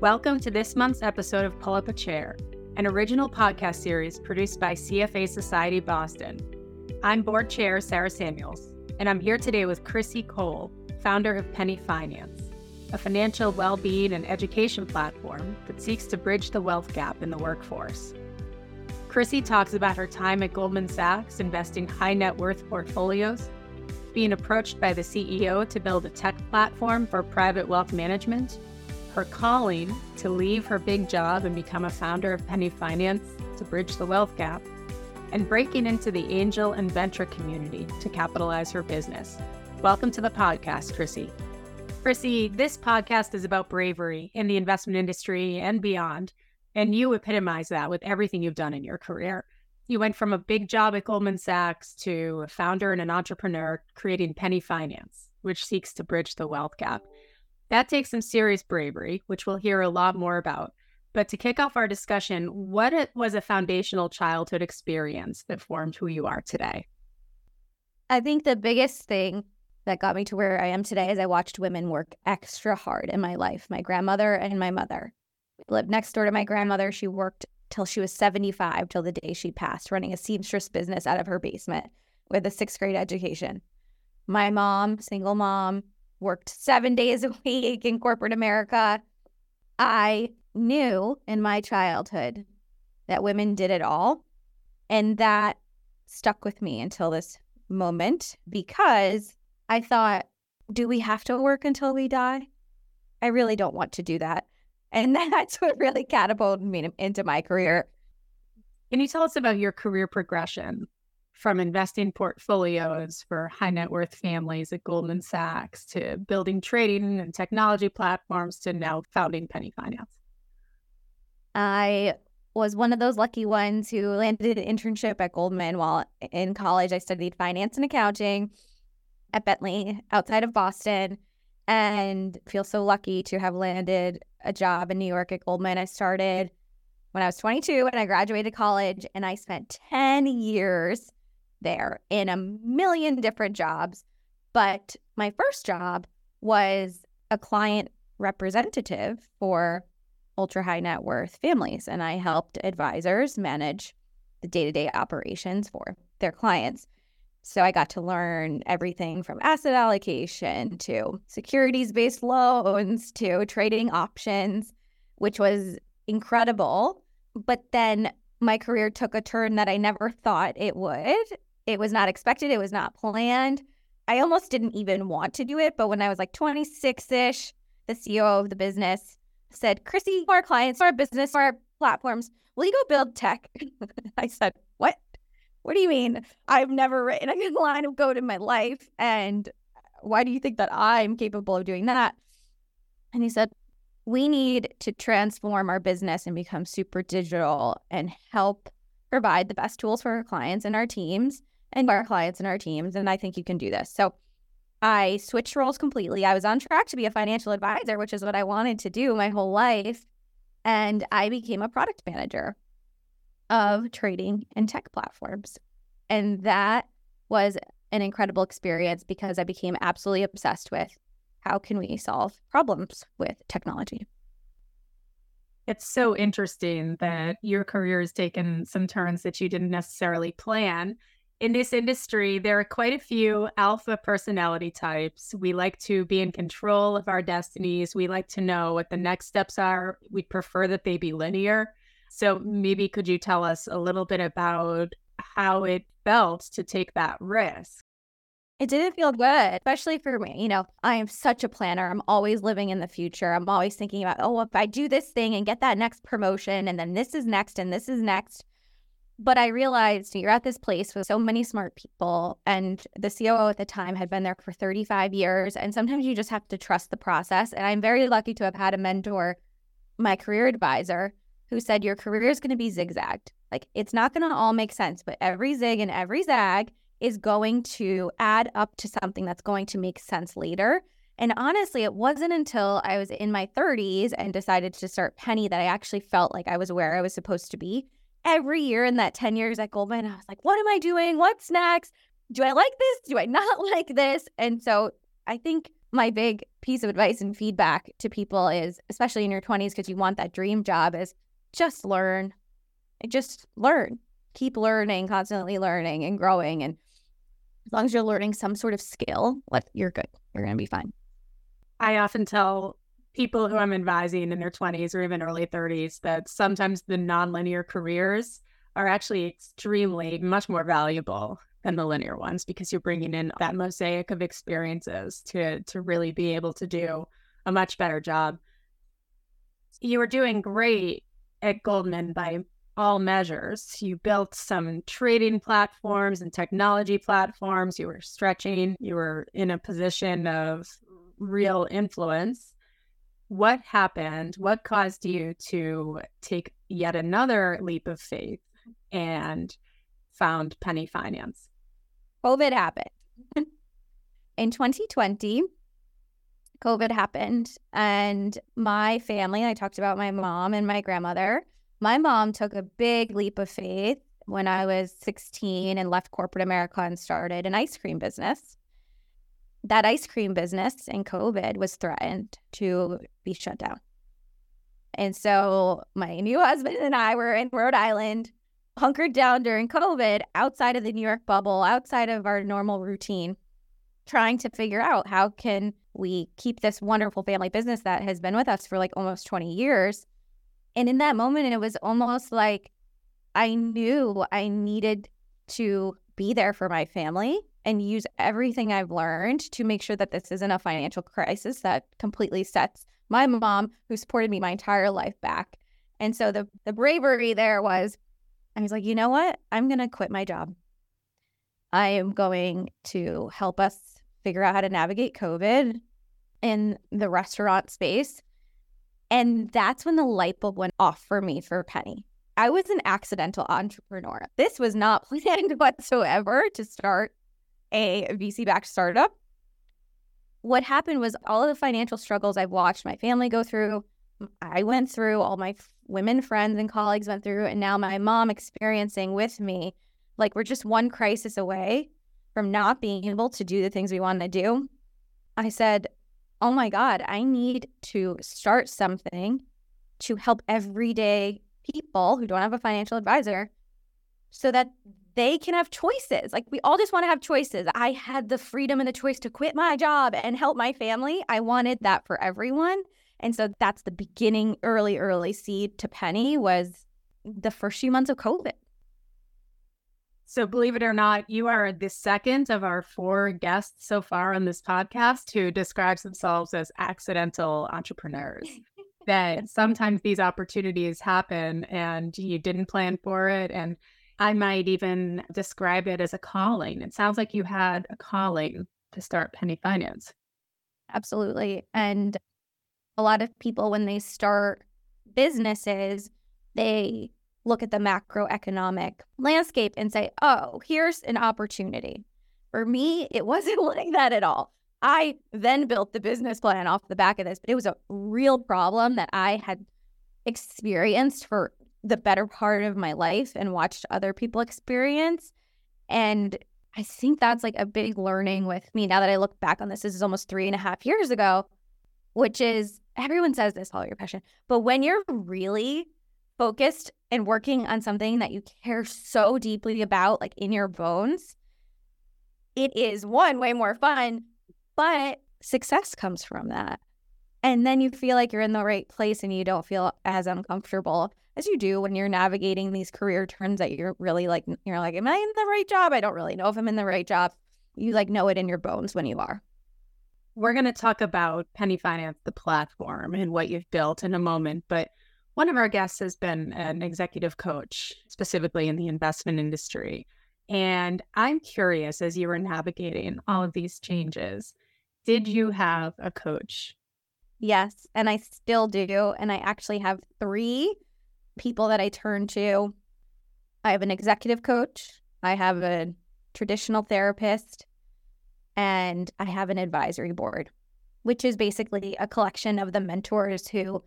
Welcome to this month's episode of Pull Up a Chair, an original podcast series produced by CFA Society Boston. I'm board chair Sarah Samuels, and I'm here today with Crissi Cole, founder of Penny Finance, a financial well being and education platform that seeks to bridge the wealth gap in the workforce. Crissi talks about her time at Goldman Sachs investing high net worth portfolios, being approached by the CEO to build a tech platform for private wealth management, her calling to leave her big job and become a founder of Penny Finance to bridge the wealth gap, and breaking into the angel and venture community to capitalize her business. Welcome to the podcast, Crissi. Crissi, this podcast is about bravery in the investment industry and beyond. And you epitomize that with everything you've done in your career. You went from a big job at Goldman Sachs to a founder and an entrepreneur creating Penny Finance, which seeks to bridge the wealth gap. That takes some serious bravery, which we'll hear a lot more about. But to kick off our discussion, what was a foundational childhood experience that formed who you are today? I think the biggest thing that got me to where I am today is I watched women work extra hard in my life, my grandmother and my mother. Lived next door to my grandmother. She worked till she was 75, till the day she passed, running a seamstress business out of her basement with a sixth grade education. My mom, single mom, worked seven days a week in corporate America. I knew in my childhood that women did it all. And that stuck with me until this moment because I thought, do we have to work until we die? I really don't want to do that. And that's what really catapulted me into my career. Can you tell us about your career progression? From investing portfolios for high net worth families at Goldman Sachs to building trading and technology platforms to now founding Penny Finance? I was one of those lucky ones who landed an internship at Goldman while in college. I studied finance and accounting at Bentley outside of Boston and feel so lucky to have landed a job in New York at Goldman. I started when I was 22 and I graduated college and I spent 10 years there in a million different jobs. But my first job was a client representative for ultra high net worth families. And I helped advisors manage the day to day operations for their clients. So I got to learn everything from asset allocation to securities based loans to trading options, which was incredible. But then my career took a turn that I never thought it would. It was not expected, it was not planned. I almost didn't even want to do it. But when I was like 26 ish, the CEO of the business said, Crissi, our clients, for our business, for our platforms, will you go build tech? I said, What? What do you mean? I've never written a line of code in my life. And why do you think that I'm capable of doing that? And he said, We need to transform our business and become super digital and help provide the best tools for our clients and our teams and our clients and our teams. And I think you can do this. So I switched roles completely. I was on track to be a financial advisor, which is what I wanted to do my whole life. And I became a product manager of trading and tech platforms. And that was an incredible experience because I became absolutely obsessed with how can we solve problems with technology. It's so interesting that your career has taken some turns that you didn't necessarily plan in this industry, there are quite a few alpha personality types. We like to be in control of our destinies. We like to know what the next steps are. We prefer that they be linear. So, maybe could you tell us a little bit about how it felt to take that risk? It didn't feel good, especially for me. You know, I am such a planner. I'm always living in the future. I'm always thinking about, oh, if I do this thing and get that next promotion, and then this is next, and this is next but I realized you're at this place with so many smart people, and the COO at the time had been there for 35 years. And sometimes you just have to trust the process. And I'm very lucky to have had a mentor, my career advisor, who said, Your career is going to be zigzagged. Like it's not going to all make sense, but every zig and every zag is going to add up to something that's going to make sense later. And honestly, it wasn't until I was in my 30s and decided to start Penny that I actually felt like I was where I was supposed to be every year in that 10 years at Goldman, I was like, what am I doing? What's next? Do I like this? Do I not like this? And so I think my big piece of advice and feedback to people is, especially in your 20s, because you want that dream job, is just learn. Just learn. Keep learning, constantly learning and growing. And as long as you're learning some sort of skill, what you're good. You're going to be fine. I often tell people who mm-hmm. I'm advising in their 20s or even early 30s that sometimes the nonlinear careers are actually extremely much more valuable than the linear ones because you're bringing in that mosaic of experiences to to really be able to do a much better job. You were doing great at Goldman by all measures. You built some trading platforms and technology platforms. You were stretching. You were in a position of real influence what happened? What caused you to take yet another leap of faith and found Penny Finance? COVID happened. In 2020, COVID happened, and my family, I talked about my mom and my grandmother. My mom took a big leap of faith when I was 16 and left corporate America and started an ice cream business that ice cream business in COVID was threatened to be shut down. And so my new husband and I were in Rhode Island, hunkered down during COVID, outside of the New York bubble, outside of our normal routine, trying to figure out how can we keep this wonderful family business that has been with us for like almost 20 years. And in that moment, it was almost like I knew I needed to be there for my family and use everything I've learned to make sure that this isn't a financial crisis that completely sets my mom, who supported me my entire life, back. And so the the bravery there was, I was like, you know what? I'm gonna quit my job. I am going to help us figure out how to navigate COVID in the restaurant space. And that's when the light bulb went off for me for Penny. I was an accidental entrepreneur. This was not planned whatsoever to start a VC backed startup. What happened was all of the financial struggles I've watched my family go through, I went through, all my f- women friends and colleagues went through, and now my mom experiencing with me. Like we're just one crisis away from not being able to do the things we want to do. I said, Oh my God, I need to start something to help everyday people who don't have a financial advisor so that they can have choices. Like we all just want to have choices. I had the freedom and the choice to quit my job and help my family. I wanted that for everyone. And so that's the beginning, early, early seed to Penny was the first few months of COVID. So, believe it or not, you are the second of our four guests so far on this podcast who describes themselves as accidental entrepreneurs. that sometimes these opportunities happen and you didn't plan for it. And I might even describe it as a calling. It sounds like you had a calling to start Penny Finance. Absolutely. And a lot of people, when they start businesses, they look at the macroeconomic landscape and say, oh, here's an opportunity. For me, it wasn't like that at all. I then built the business plan off the back of this, but it was a real problem that I had experienced for the better part of my life and watched other people experience. And I think that's like a big learning with me now that I look back on this. This is almost three and a half years ago, which is everyone says this, follow your passion. But when you're really focused and working on something that you care so deeply about, like in your bones, it is one way more fun, but success comes from that. And then you feel like you're in the right place and you don't feel as uncomfortable as you do when you're navigating these career turns that you're really like, you're like, am I in the right job? I don't really know if I'm in the right job. You like know it in your bones when you are. We're going to talk about Penny Finance, the platform, and what you've built in a moment. But one of our guests has been an executive coach, specifically in the investment industry. And I'm curious, as you were navigating all of these changes, did you have a coach? Yes, and I still do. And I actually have three people that I turn to. I have an executive coach, I have a traditional therapist, and I have an advisory board, which is basically a collection of the mentors who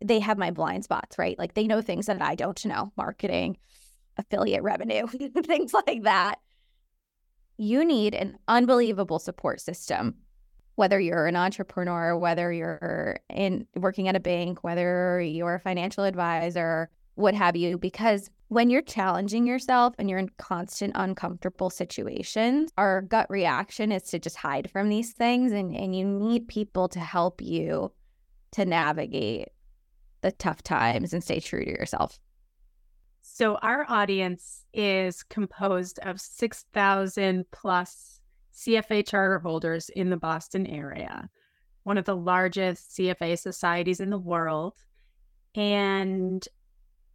they have my blind spots, right? Like they know things that I don't know, marketing, affiliate revenue, things like that. You need an unbelievable support system whether you're an entrepreneur, whether you're in working at a bank, whether you're a financial advisor, what have you, because when you're challenging yourself and you're in constant uncomfortable situations, our gut reaction is to just hide from these things and, and you need people to help you to navigate the tough times and stay true to yourself. So our audience is composed of 6,000 plus CFA charter holders in the Boston area, one of the largest CFA societies in the world. And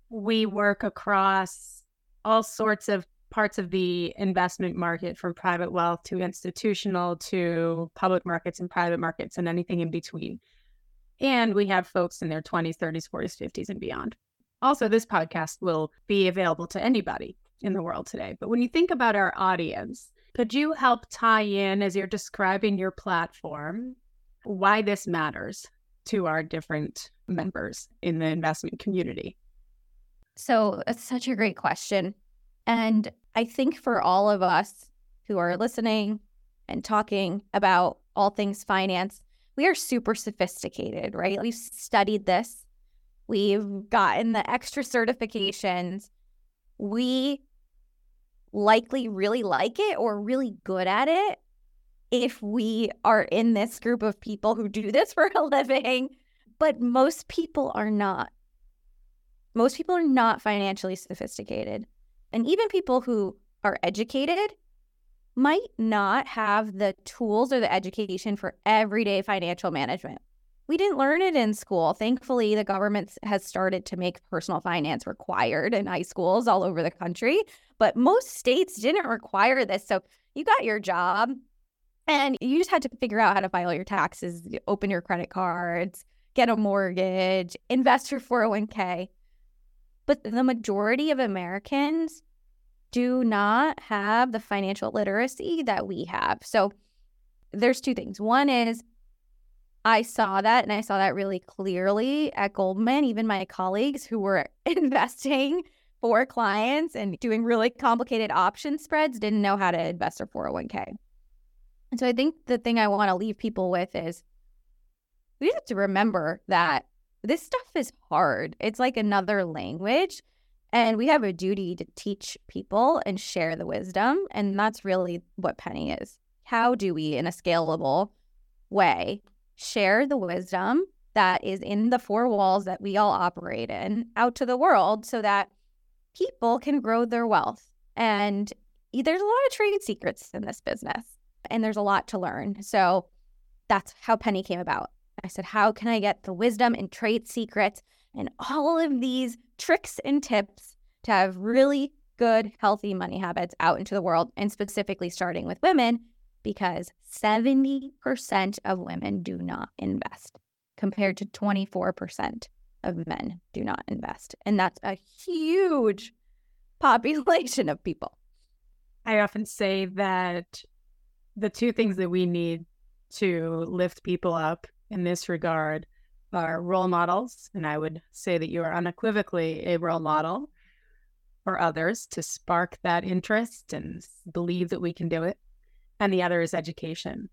we work across all sorts of parts of the investment market from private wealth to institutional to public markets and private markets and anything in between. And we have folks in their 20s, 30s, 40s, 50s, and beyond. Also, this podcast will be available to anybody in the world today. But when you think about our audience, could you help tie in as you're describing your platform why this matters to our different members in the investment community? So, it's such a great question. And I think for all of us who are listening and talking about all things finance, we are super sophisticated, right? We've studied this, we've gotten the extra certifications. We likely really like it or really good at it if we are in this group of people who do this for a living. But most people are not. Most people are not financially sophisticated. And even people who are educated might not have the tools or the education for everyday financial management. We didn't learn it in school. Thankfully, the government has started to make personal finance required in high schools all over the country, but most states didn't require this. So you got your job and you just had to figure out how to file your taxes, open your credit cards, get a mortgage, invest your 401k. But the majority of Americans do not have the financial literacy that we have. So there's two things. One is I saw that and I saw that really clearly at Goldman. Even my colleagues who were investing for clients and doing really complicated option spreads didn't know how to invest their 401k. And so I think the thing I want to leave people with is we have to remember that this stuff is hard. It's like another language. And we have a duty to teach people and share the wisdom. And that's really what Penny is. How do we, in a scalable way, share the wisdom that is in the four walls that we all operate in out to the world so that people can grow their wealth. And there's a lot of trade secrets in this business, and there's a lot to learn. So that's how Penny came about. I said, How can I get the wisdom and trade secrets and all of these tricks and tips to have really good, healthy money habits out into the world, and specifically starting with women because 70% of women do not invest compared to 24% of men do not invest. And that's a huge population of people. I often say that the two things that we need to lift people up in this regard are role models. And I would say that you are unequivocally a role model for others to spark that interest and believe that we can do it and the other is education,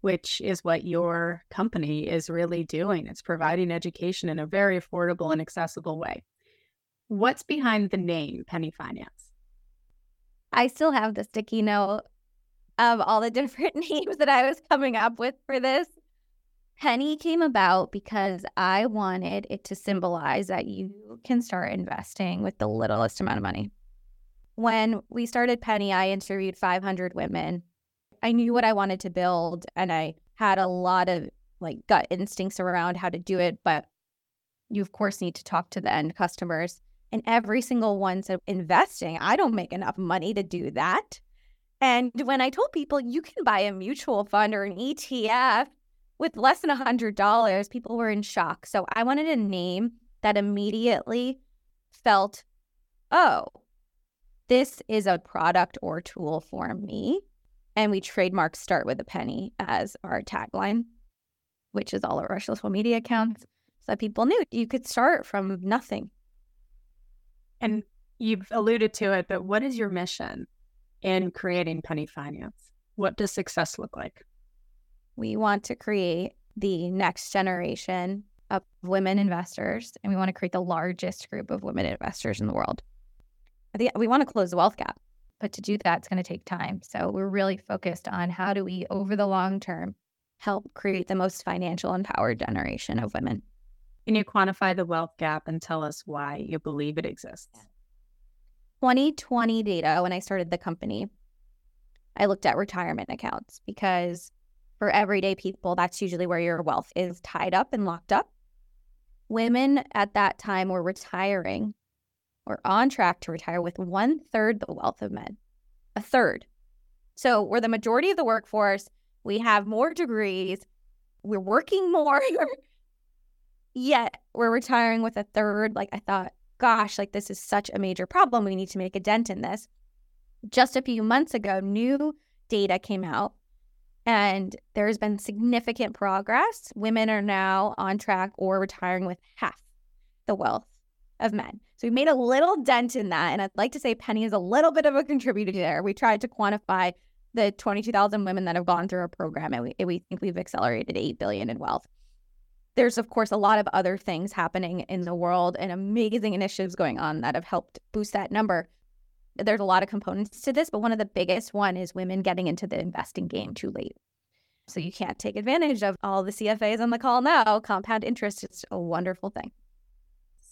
which is what your company is really doing. It's providing education in a very affordable and accessible way. What's behind the name Penny Finance? I still have the sticky note of all the different names that I was coming up with for this. Penny came about because I wanted it to symbolize that you can start investing with the littlest amount of money. When we started Penny, I interviewed 500 women I knew what I wanted to build and I had a lot of like gut instincts around how to do it, but you of course need to talk to the end customers. And every single one said, investing, I don't make enough money to do that. And when I told people you can buy a mutual fund or an ETF with less than a $100, people were in shock. So I wanted a name that immediately felt, oh, this is a product or tool for me. And we trademark Start with a Penny as our tagline, which is all of our social media accounts. So that people knew you could start from nothing. And you've alluded to it, but what is your mission in creating Penny Finance? What does success look like? We want to create the next generation of women investors, and we want to create the largest group of women investors in the world. I think we want to close the wealth gap, but to do that, it's going to take time. So we're really focused on how do we, over the long term, help create the most financial empowered generation of women. Can you quantify the wealth gap and tell us why you believe it exists? 2020 data, when I started the company, I looked at retirement accounts because for everyday people, that's usually where your wealth is tied up and locked up. Women at that time were retiring or on track to retire with one third the wealth of men, a third. So we're the majority of the workforce. We have more degrees. We're working more. Yet we're retiring with a third. Like I thought, gosh, like this is such a major problem. We need to make a dent in this. Just a few months ago, new data came out and there's been significant progress. Women are now on track or retiring with half the wealth of men. So we made a little dent in that. And I'd like to say Penny is a little bit of a contributor there. We tried to quantify the 22,000 women that have gone through our program, and we, we think we've accelerated 8 billion in wealth. There's, of course, a lot of other things happening in the world and amazing initiatives going on that have helped boost that number there's a lot of components to this, but one of the biggest one is women getting into the investing game too late. So you can't take advantage of all the CFAs on the call now. Compound interest is a wonderful thing.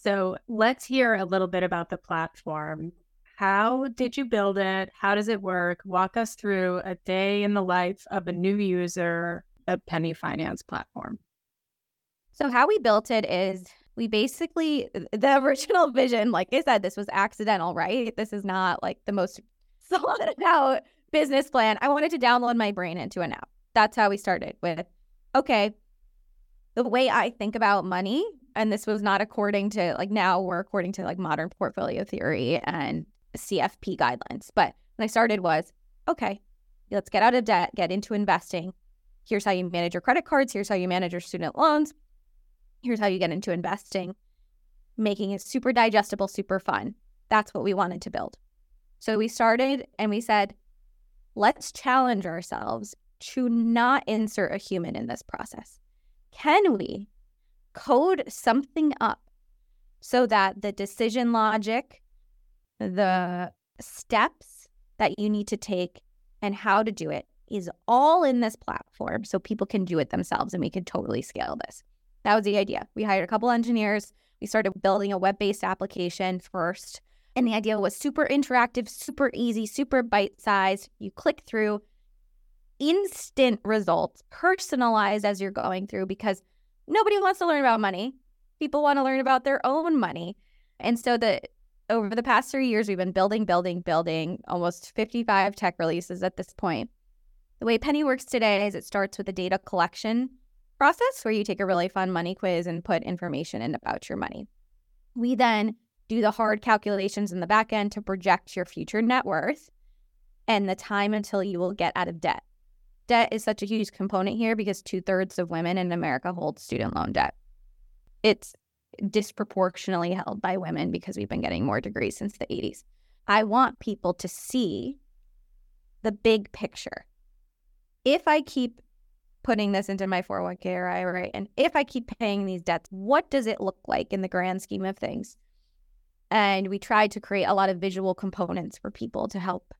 So let's hear a little bit about the platform. How did you build it? How does it work? Walk us through a day in the life of a new user of Penny Finance platform. So how we built it is we basically the original vision, like I said, this was accidental, right? This is not like the most thought out business plan. I wanted to download my brain into an app. That's how we started with okay, the way I think about money, and this was not according to like now we're according to like modern portfolio theory and CFP guidelines. But when I started was okay, let's get out of debt, get into investing. Here's how you manage your credit cards. Here's how you manage your student loans here's how you get into investing, making it super digestible, super fun. That's what we wanted to build. So we started and we said, let's challenge ourselves to not insert a human in this process. Can we code something up so that the decision logic, the steps that you need to take, and how to do it is all in this platform so people can do it themselves and we can totally scale this. That was the idea. We hired a couple engineers. We started building a web based application first. And the idea was super interactive, super easy, super bite sized. You click through, instant results, personalized as you're going through because nobody wants to learn about money. People want to learn about their own money. And so the over the past three years, we've been building, building, building almost 55 tech releases at this point. The way Penny works today is it starts with a data collection process where you take a really fun money quiz and put information in about your money. We then do the hard calculations in the back end to project your future net worth and the time until you will get out of debt. Debt is such a huge component here because two thirds of women in America hold student loan debt. It's disproportionately held by women because we've been getting more degrees since the 80s. I want people to see the big picture. If I keep putting this into my 401k or IRA? And if I keep paying these debts, what does it look like in the grand scheme of things? And we tried to create a lot of visual components for people to help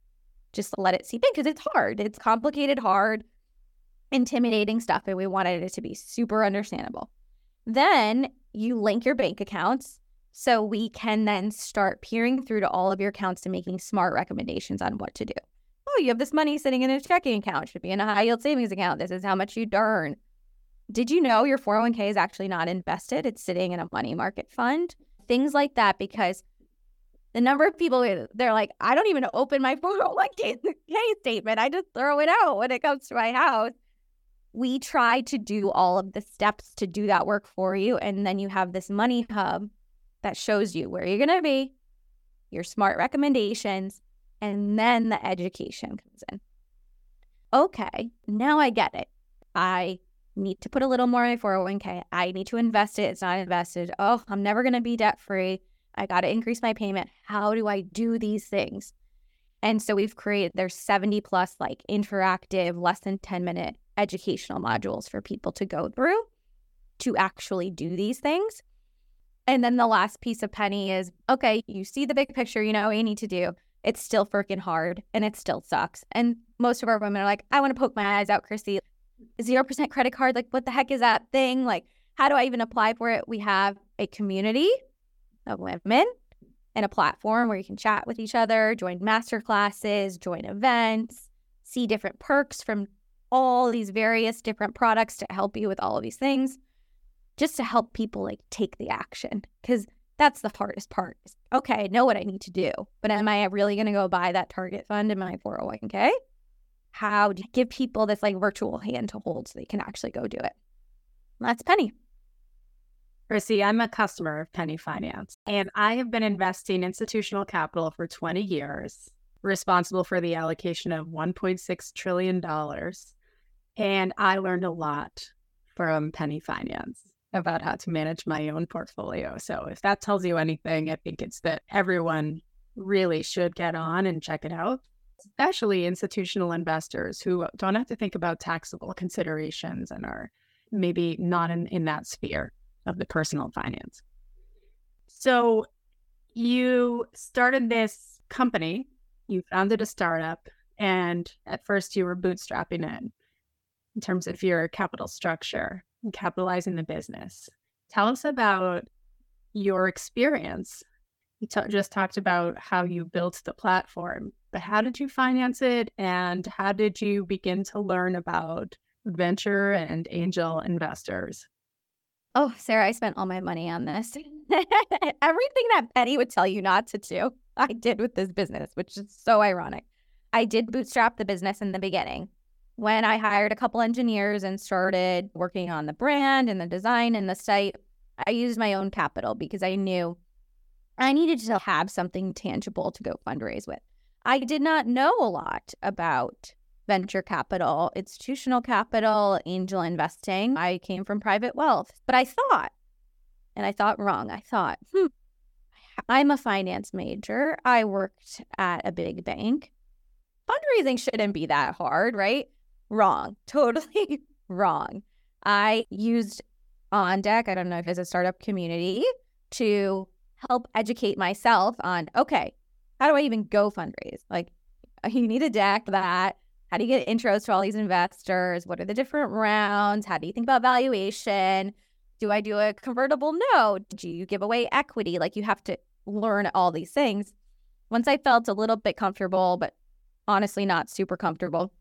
just let it seep in because it's hard. It's complicated, hard, intimidating stuff. And we wanted it to be super understandable. Then you link your bank accounts so we can then start peering through to all of your accounts and making smart recommendations on what to do oh, you have this money sitting in a checking account, it should be in a high yield savings account. This is how much you'd earn. Did you know your 401k is actually not invested? It's sitting in a money market fund. Things like that, because the number of people they're like, I don't even open my 401k statement. I just throw it out when it comes to my house. We try to do all of the steps to do that work for you. And then you have this money hub that shows you where you're going to be, your smart recommendations, and then the education comes in. Okay, now I get it. I need to put a little more in my 401k. I need to invest it. It's not invested. Oh, I'm never going to be debt free. I got to increase my payment. How do I do these things? And so we've created there's 70 plus like interactive, less than 10 minute educational modules for people to go through to actually do these things. And then the last piece of Penny is okay, you see the big picture, you know what you need to do. It's still freaking hard and it still sucks. And most of our women are like, I want to poke my eyes out, Crissi. 0% credit card, like, what the heck is that thing? Like, how do I even apply for it? We have a community of women and a platform where you can chat with each other, join master classes, join events, see different perks from all these various different products to help you with all of these things, just to help people like take the action. Because that's the hardest part. Okay, I know what I need to do, but am I really going to go buy that target fund in my 401k? How do you give people this like virtual hand to hold so they can actually go do it? That's Penny. Crissi, I'm a customer of Penny Finance, and I have been investing institutional capital for 20 years, responsible for the allocation of $1.6 trillion. And I learned a lot from Penny Finance about how to manage my own portfolio. So if that tells you anything, I think it's that everyone really should get on and check it out, especially institutional investors who don't have to think about taxable considerations and are maybe not in, in that sphere of the personal finance. So you started this company, you founded a startup, and at first you were bootstrapping it in terms of your capital structure and capitalizing the business. Tell us about your experience. You t- just talked about how you built the platform, but how did you finance it? And how did you begin to learn about venture and angel investors? Oh, Sarah, I spent all my money on this. Everything that Betty would tell you not to do, I did with this business, which is so ironic. I did bootstrap the business in the beginning. When I hired a couple engineers and started working on the brand and the design and the site, I used my own capital because I knew I needed to have something tangible to go fundraise with. I did not know a lot about venture capital, institutional capital, angel investing. I came from private wealth, but I thought, and I thought wrong. I thought, hmm, I'm a finance major. I worked at a big bank. Fundraising shouldn't be that hard, right? Wrong. Totally wrong. I used On Deck, I don't know if it's a startup community, to help educate myself on okay, how do I even go fundraise? Like, you need a deck that how do you get intros to all these investors? What are the different rounds? How do you think about valuation? Do I do a convertible note? Do you give away equity? Like you have to learn all these things. Once I felt a little bit comfortable, but honestly not super comfortable,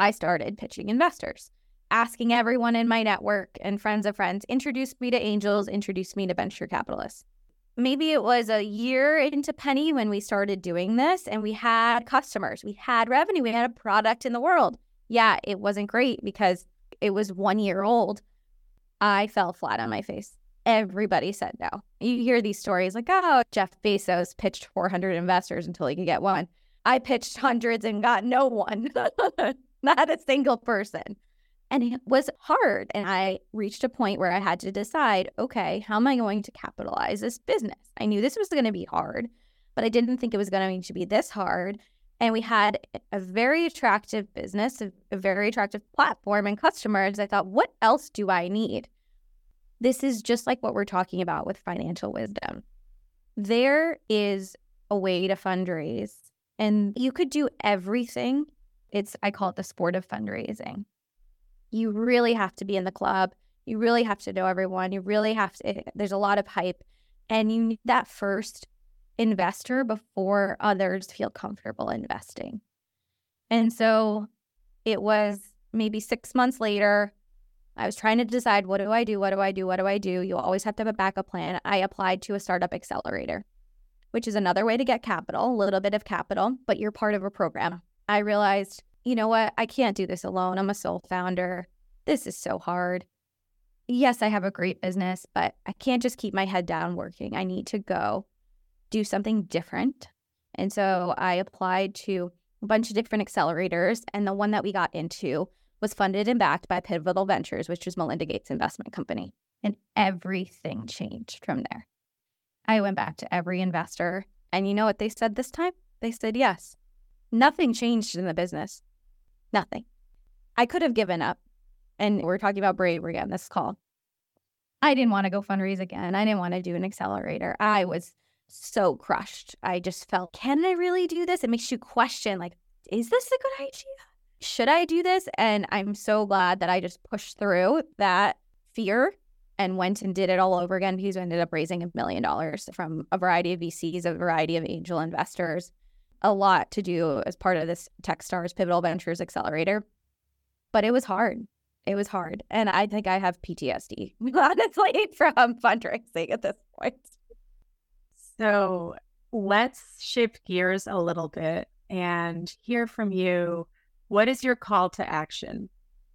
I started pitching investors, asking everyone in my network and friends of friends, introduced me to angels, introduced me to venture capitalists maybe it was a year into Penny when we started doing this and we had customers, we had revenue, we had a product in the world. Yeah, it wasn't great because it was one year old. I fell flat on my face. Everybody said no. You hear these stories like, oh, Jeff Bezos pitched 400 investors until he could get one. I pitched hundreds and got no one, not a single person. And it was hard. And I reached a point where I had to decide okay, how am I going to capitalize this business? I knew this was going to be hard, but I didn't think it was going to be this hard. And we had a very attractive business, a, very attractive platform and customers. I thought, what else do I need? This is just like what we're talking about with financial wisdom. There is a way to fundraise, and you could do everything. It's, I call it the sport of fundraising you really have to be in the club. You really have to know everyone. You really have to, eh, there's a lot of hype. And you need that first investor before others feel comfortable investing. And so it was maybe six months later. I was trying to decide what do I do? What do I do? What do I do? You always have to have a backup plan. I applied to a startup accelerator, which is another way to get capital, a little bit of capital, but you're part of a program. I realized you know what? I can't do this alone. I'm a sole founder. This is so hard. Yes, I have a great business, but I can't just keep my head down working. I need to go do something different. And so I applied to a bunch of different accelerators. And the one that we got into was funded and backed by Pivotal Ventures, which is Melinda Gates' investment company. And everything changed from there. I went back to every investor. And you know what they said this time? They said yes. Nothing changed in the business. Nothing. I could have given up. And we're talking about bravery on this call. I didn't want to go fundraise again. I didn't want to do an accelerator. I was so crushed. I just felt, can I really do this? It makes you question, like, is this a good idea? Should I do this? And I'm so glad that I just pushed through that fear and went and did it all over again because I ended up raising a million dollars from a variety of VCs, a variety of angel investors, a lot to do as part of this Techstars Pivotal Ventures Accelerator. But it was hard. It was hard. And I think I have PTSD, honestly, from fundraising at this point. So let's shift gears a little bit and hear from you. What is your call to action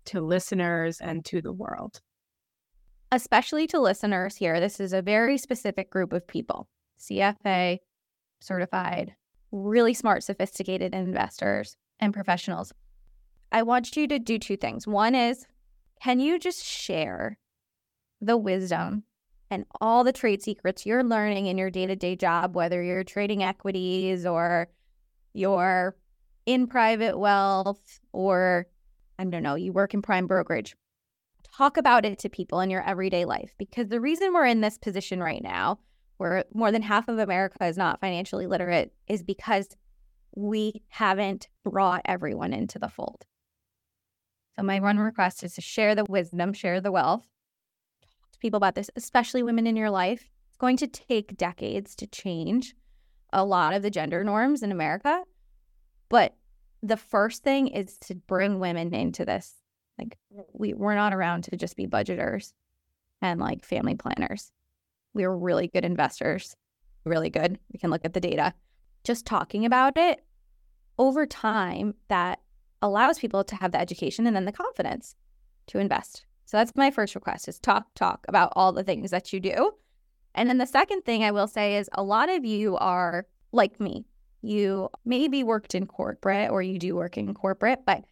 to listeners and to the world? Especially to listeners here, this is a very specific group of people CFA certified, really smart, sophisticated investors and professionals. I want you to do two things. One is, can you just share the wisdom and all the trade secrets you're learning in your day to day job, whether you're trading equities or you're in private wealth or I don't know, you work in prime brokerage. Talk about it to people in your everyday life because the reason we're in this position right now, where more than half of America is not financially literate, is because we haven't brought everyone into the fold. So, my one request is to share the wisdom, share the wealth, Talk to people about this, especially women in your life. It's going to take decades to change a lot of the gender norms in America. But the first thing is to bring women into this. Like we we're not around to just be budgeters and like family planners. We are really good investors. Really good. We can look at the data. Just talking about it over time that allows people to have the education and then the confidence to invest. So that's my first request is talk, talk about all the things that you do. And then the second thing I will say is a lot of you are like me. You maybe worked in corporate or you do work in corporate, but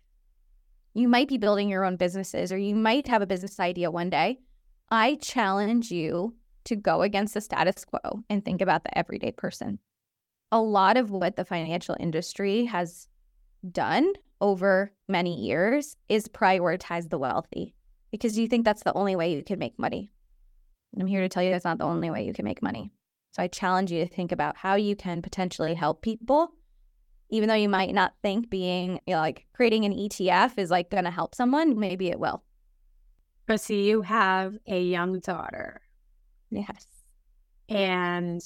you might be building your own businesses or you might have a business idea one day. I challenge you to go against the status quo and think about the everyday person. A lot of what the financial industry has done over many years is prioritize the wealthy because you think that's the only way you can make money. And I'm here to tell you that's not the only way you can make money. So I challenge you to think about how you can potentially help people, even though you might not think being you know, like creating an ETF is like going to help someone. Maybe it will. Crissi, you have a young daughter. Yes. And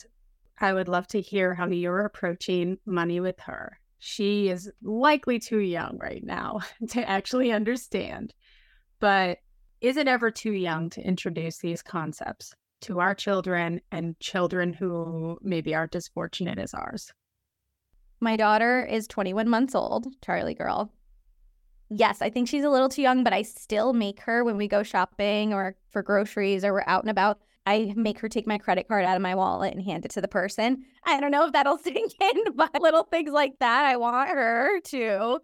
I would love to hear how you're approaching money with her. She is likely too young right now to actually understand. But is it ever too young to introduce these concepts to our children and children who maybe aren't as fortunate as ours? My daughter is 21 months old, Charlie girl. Yes, I think she's a little too young, but I still make her when we go shopping or for groceries or we're out and about. I make her take my credit card out of my wallet and hand it to the person. I don't know if that'll sink in, but little things like that, I want her to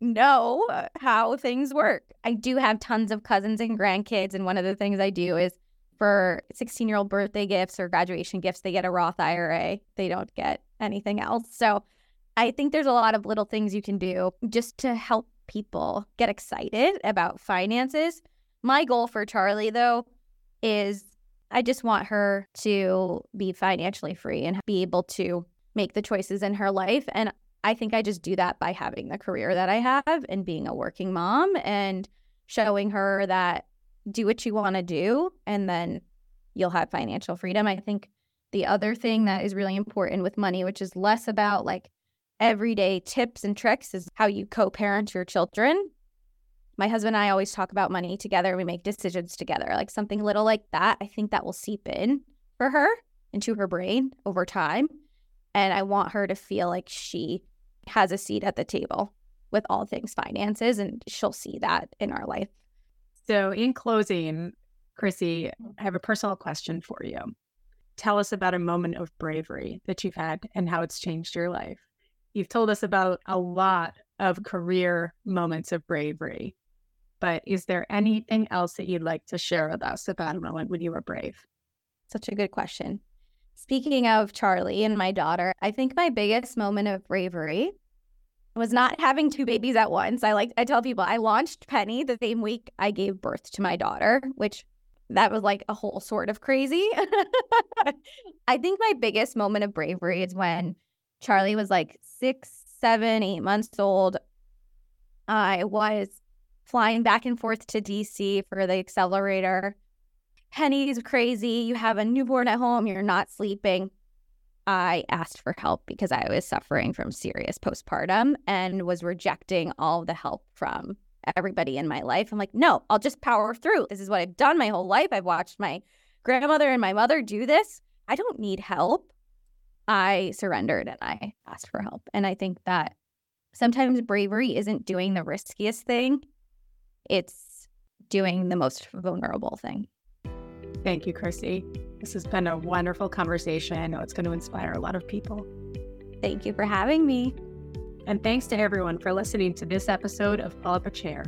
know uh, how things work. I do have tons of cousins and grandkids. And one of the things I do is for 16 year old birthday gifts or graduation gifts, they get a Roth IRA. They don't get anything else. So I think there's a lot of little things you can do just to help people get excited about finances. My goal for Charlie, though, is I just want her to be financially free and be able to make the choices in her life. And I think I just do that by having the career that I have and being a working mom and showing her that do what you want to do and then you'll have financial freedom. I think the other thing that is really important with money, which is less about like everyday tips and tricks, is how you co parent your children. My husband and I always talk about money together. We make decisions together, like something little like that. I think that will seep in for her into her brain over time. And I want her to feel like she has a seat at the table with all things finances, and she'll see that in our life. So, in closing, Crissi, I have a personal question for you. Tell us about a moment of bravery that you've had and how it's changed your life. You've told us about a lot of career moments of bravery, but is there anything else that you'd like to share with us about a moment when you were brave? Such a good question. Speaking of Charlie and my daughter, I think my biggest moment of bravery was not having two babies at once. I like I tell people I launched Penny the same week I gave birth to my daughter, which that was like a whole sort of crazy. I think my biggest moment of bravery is when Charlie was like six, seven, eight months old. I was flying back and forth to DC for the accelerator. Penny's crazy. You have a newborn at home, you're not sleeping. I asked for help because I was suffering from serious postpartum and was rejecting all the help from everybody in my life. I'm like, no, I'll just power through. This is what I've done my whole life. I've watched my grandmother and my mother do this. I don't need help. I surrendered and I asked for help. And I think that sometimes bravery isn't doing the riskiest thing, it's doing the most vulnerable thing. Thank you, Crissi. This has been a wonderful conversation. I know it's going to inspire a lot of people. Thank you for having me. And thanks to everyone for listening to this episode of Pull Up a Chair.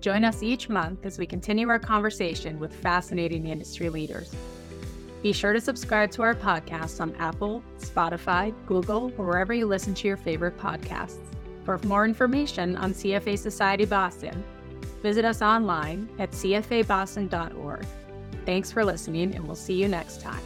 Join us each month as we continue our conversation with fascinating industry leaders. Be sure to subscribe to our podcast on Apple, Spotify, Google, or wherever you listen to your favorite podcasts. For more information on CFA Society Boston, visit us online at cfaboston.org. Thanks for listening, and we'll see you next time.